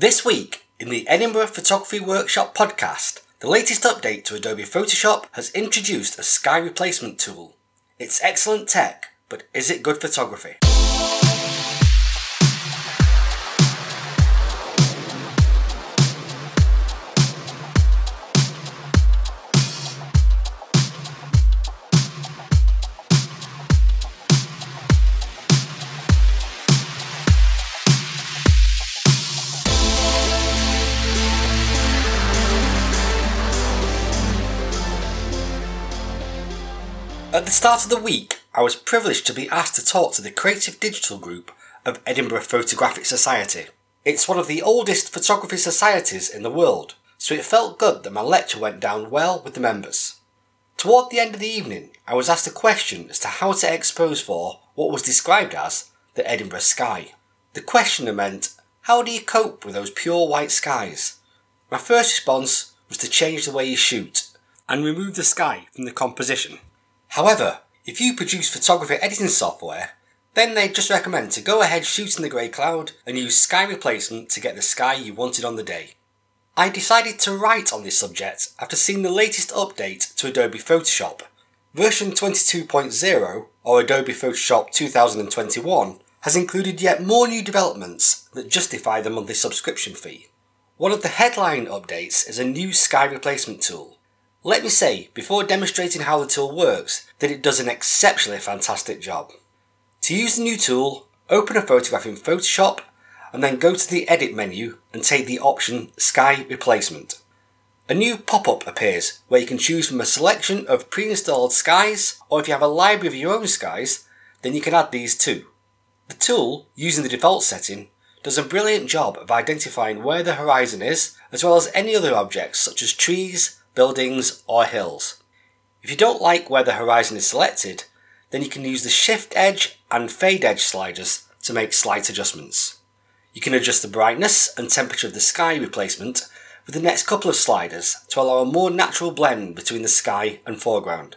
This week, in the Edinburgh Photography Workshop podcast, the latest update to Adobe Photoshop has introduced a sky replacement tool. It's excellent tech, but is it good photography? At the start of the week, I was privileged to be asked to talk to the Creative Digital Group of Edinburgh Photographic Society. It's one of the oldest photography societies in the world, so it felt good that my lecture went down well with the members. Toward the end of the evening, I was asked a question as to how to expose for what was described as the Edinburgh sky. The questioner meant, how do you cope with those pure white skies? My first response was to change the way you shoot and remove the sky from the composition. However, if you produce photography editing software, then they just recommend to go ahead shooting the grey cloud and use sky replacement to get the sky you wanted on the day. I decided to write on this subject after seeing the latest update to Adobe Photoshop. Version 22.0 or Adobe Photoshop 2021 has included yet more new developments that justify the monthly subscription fee. One of the headline updates is a new sky replacement tool. Let me say, before demonstrating how the tool works, that it does an exceptionally fantastic job. To use the new tool, open a photograph in Photoshop and then go to the Edit menu and take the option Sky Replacement. A new pop-up appears where you can choose from a selection of pre-installed skies or if you have a library of your own skies, then you can add these too. The tool, using the default setting, does a brilliant job of identifying where the horizon is as well as any other objects such as trees, buildings, or hills. If you don't like where the horizon is selected, then you can use the Shift Edge and Fade Edge sliders to make slight adjustments. You can adjust the brightness and temperature of the sky replacement with the next couple of sliders to allow a more natural blend between the sky and foreground.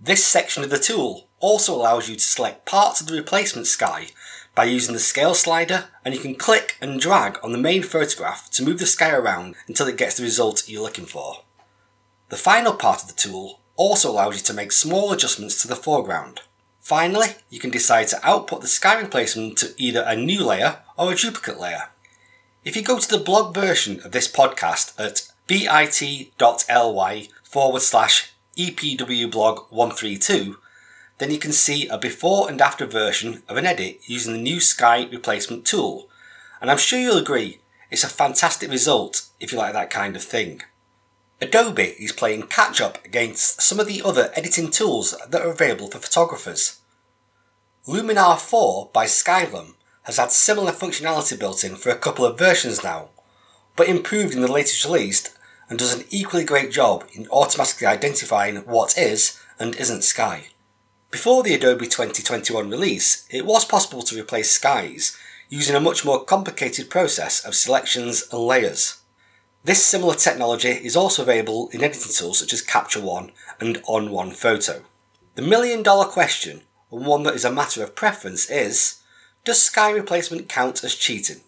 This section of the tool also allows you to select parts of the replacement sky by using the scale slider and you can click and drag on the main photograph to move the sky around until it gets the result you're looking for. The final part of the tool also allows you to make small adjustments to the foreground. Finally, you can decide to output the sky replacement to either a new layer or a duplicate layer. If you go to the blog version of this podcast at bit.ly forward slash epwblog132, then you can see a before and after version of an edit using the new sky replacement tool. And I'm sure you'll agree, it's a fantastic result if you like that kind of thing. Adobe is playing catch up against some of the other editing tools that are available for photographers. Luminar 4 by Skylum has had similar functionality built in for a couple of versions now, but improved in the latest release and does an equally great job in automatically identifying what is and isn't sky. Before the Adobe 2021 release, it was possible to replace skies using a much more complicated process of selections and layers. This similar technology is also available in editing tools such as Capture One and On One Photo. The million dollar question, and one that is a matter of preference, is Does sky replacement count as cheating?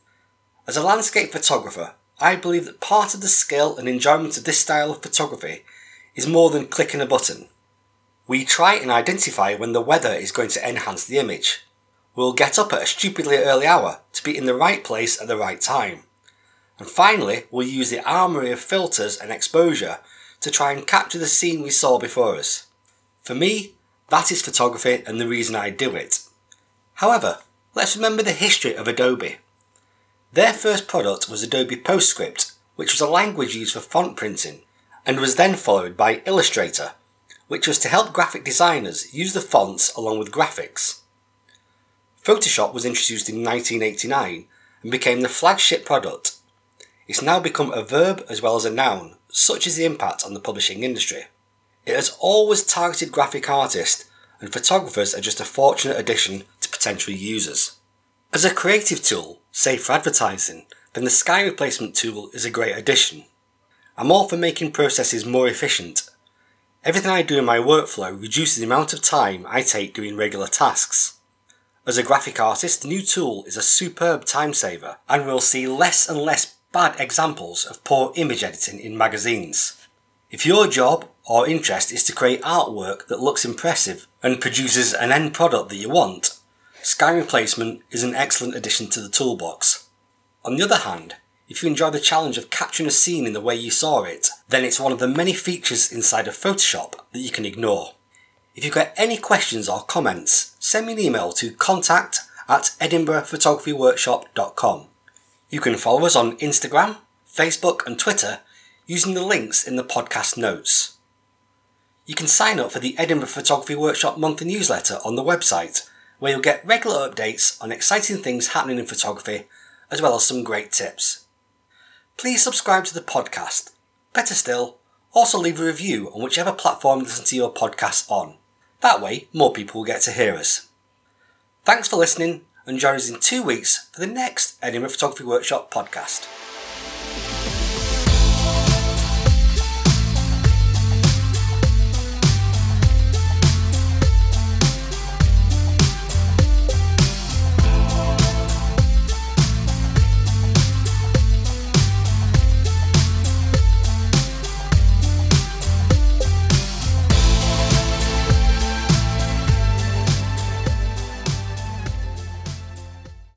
As a landscape photographer, I believe that part of the skill and enjoyment of this style of photography is more than clicking a button. We try and identify when the weather is going to enhance the image. We'll get up at a stupidly early hour to be in the right place at the right time. And finally, we'll use the armoury of filters and exposure to try and capture the scene we saw before us. For me, that is photography and the reason I do it. However, let's remember the history of Adobe. Their first product was Adobe PostScript, which was a language used for font printing, and was then followed by Illustrator, which was to help graphic designers use the fonts along with graphics. Photoshop was introduced in 1989 and became the flagship product it's now become a verb as well as a noun, such is the impact on the publishing industry. It has always targeted graphic artists, and photographers are just a fortunate addition to potential users. As a creative tool, say for advertising, then the Sky Replacement tool is a great addition. I'm all for making processes more efficient. Everything I do in my workflow reduces the amount of time I take doing regular tasks. As a graphic artist, the new tool is a superb time saver and we'll see less and less bad examples of poor image editing in magazines. If your job or interest is to create artwork that looks impressive and produces an end product that you want, sky replacement is an excellent addition to the toolbox. On the other hand, if you enjoy the challenge of capturing a scene in the way you saw it, then it's one of the many features inside of Photoshop that you can ignore. If you've got any questions or comments, send me an email to contact at edinburghphotographyworkshop.com. You can follow us on Instagram, Facebook, and Twitter using the links in the podcast notes. You can sign up for the Edinburgh Photography Workshop monthly newsletter on the website, where you'll get regular updates on exciting things happening in photography, as well as some great tips. Please subscribe to the podcast. Better still, also leave a review on whichever platform you listen to your podcast on. That way, more people will get to hear us. Thanks for listening and join us in two weeks for the next Edinburgh Photography Workshop podcast.